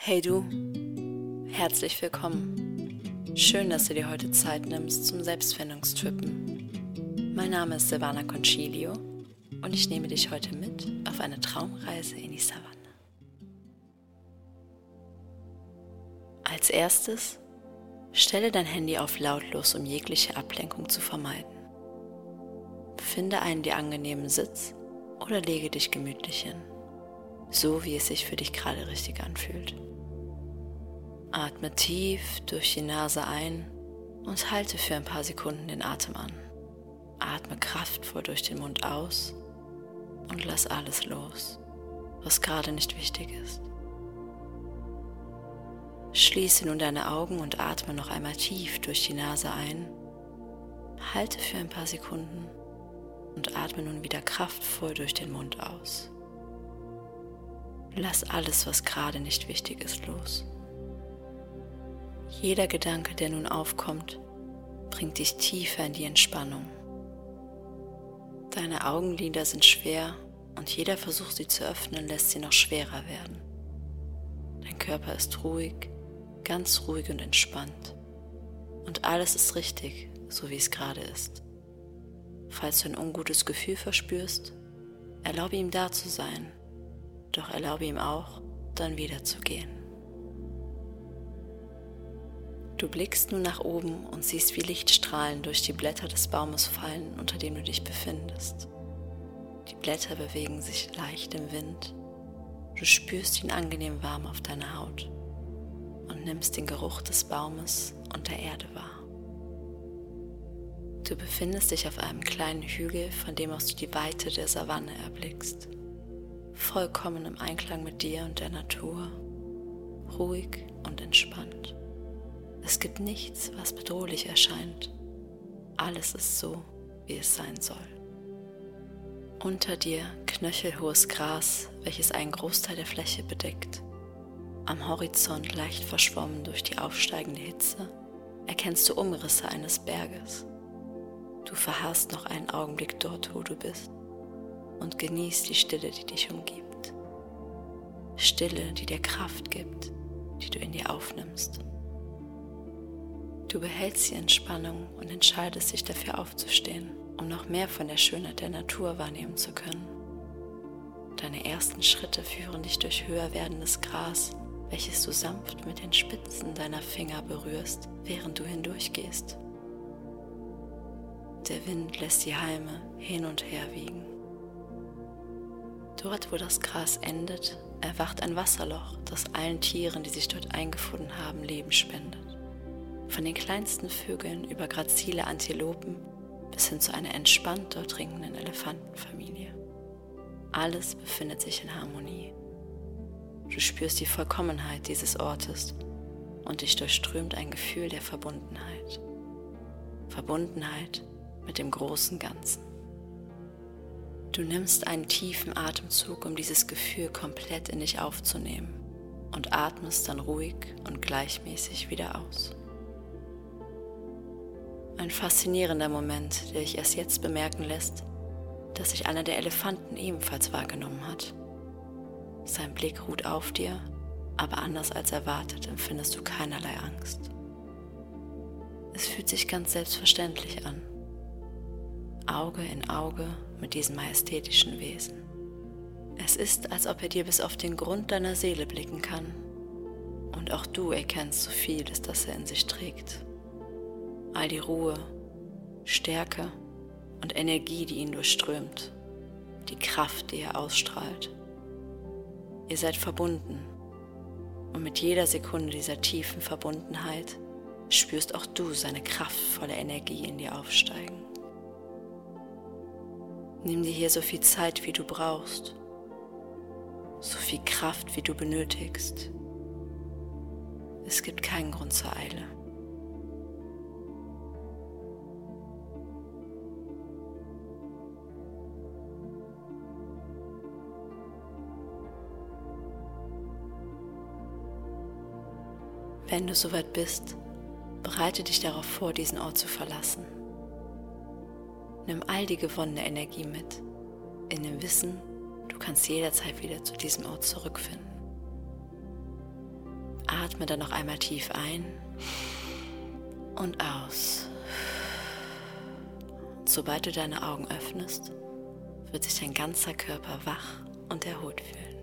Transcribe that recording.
Hey du, herzlich willkommen. Schön, dass du dir heute Zeit nimmst zum Selbstfindungstrippen. Mein Name ist Silvana Concilio und ich nehme dich heute mit auf eine Traumreise in die Savanne. Als erstes stelle dein Handy auf lautlos, um jegliche Ablenkung zu vermeiden. Finde einen dir angenehmen Sitz oder lege dich gemütlich hin, so wie es sich für dich gerade richtig anfühlt. Atme tief durch die Nase ein und halte für ein paar Sekunden den Atem an. Atme kraftvoll durch den Mund aus und lass alles los, was gerade nicht wichtig ist. Schließe nun deine Augen und atme noch einmal tief durch die Nase ein. Halte für ein paar Sekunden und atme nun wieder kraftvoll durch den Mund aus. Lass alles, was gerade nicht wichtig ist, los. Jeder Gedanke, der nun aufkommt, bringt dich tiefer in die Entspannung. Deine Augenlider sind schwer und jeder Versuch, sie zu öffnen, lässt sie noch schwerer werden. Dein Körper ist ruhig, ganz ruhig und entspannt. Und alles ist richtig, so wie es gerade ist. Falls du ein ungutes Gefühl verspürst, erlaube ihm da zu sein, doch erlaube ihm auch, dann wieder zu gehen. Du blickst nun nach oben und siehst, wie Lichtstrahlen durch die Blätter des Baumes fallen, unter dem du dich befindest. Die Blätter bewegen sich leicht im Wind. Du spürst ihn angenehm warm auf deiner Haut und nimmst den Geruch des Baumes und der Erde wahr. Du befindest dich auf einem kleinen Hügel, von dem aus du die Weite der Savanne erblickst. Vollkommen im Einklang mit dir und der Natur, ruhig und entspannt. Es gibt nichts, was bedrohlich erscheint. Alles ist so, wie es sein soll. Unter dir knöchelhohes Gras, welches einen Großteil der Fläche bedeckt. Am Horizont leicht verschwommen durch die aufsteigende Hitze erkennst du Umrisse eines Berges. Du verharrst noch einen Augenblick dort, wo du bist und genießt die Stille, die dich umgibt. Stille, die dir Kraft gibt, die du in dir aufnimmst. Du behältst die Entspannung und entscheidest dich dafür aufzustehen, um noch mehr von der Schönheit der Natur wahrnehmen zu können. Deine ersten Schritte führen dich durch höher werdendes Gras, welches du sanft mit den Spitzen deiner Finger berührst, während du hindurchgehst. Der Wind lässt die Halme hin und her wiegen. Dort, wo das Gras endet, erwacht ein Wasserloch, das allen Tieren, die sich dort eingefunden haben, Leben spendet. Von den kleinsten Vögeln über grazile Antilopen bis hin zu einer entspannt dort trinkenden Elefantenfamilie. Alles befindet sich in Harmonie. Du spürst die Vollkommenheit dieses Ortes und dich durchströmt ein Gefühl der Verbundenheit. Verbundenheit mit dem großen Ganzen. Du nimmst einen tiefen Atemzug, um dieses Gefühl komplett in dich aufzunehmen und atmest dann ruhig und gleichmäßig wieder aus. Ein faszinierender Moment, der dich erst jetzt bemerken lässt, dass sich einer der Elefanten ebenfalls wahrgenommen hat. Sein Blick ruht auf dir, aber anders als erwartet empfindest du keinerlei Angst. Es fühlt sich ganz selbstverständlich an. Auge in Auge mit diesem majestätischen Wesen. Es ist, als ob er dir bis auf den Grund deiner Seele blicken kann. Und auch du erkennst so vieles, das er in sich trägt all die Ruhe, Stärke und Energie, die ihn durchströmt, die Kraft, die er ausstrahlt. Ihr seid verbunden und mit jeder Sekunde dieser tiefen Verbundenheit spürst auch du seine kraftvolle Energie in dir aufsteigen. Nimm dir hier so viel Zeit, wie du brauchst, so viel Kraft, wie du benötigst. Es gibt keinen Grund zur Eile. Wenn du soweit bist, bereite dich darauf vor, diesen Ort zu verlassen. Nimm all die gewonnene Energie mit, in dem Wissen, du kannst jederzeit wieder zu diesem Ort zurückfinden. Atme dann noch einmal tief ein und aus. Sobald du deine Augen öffnest, wird sich dein ganzer Körper wach und erholt fühlen.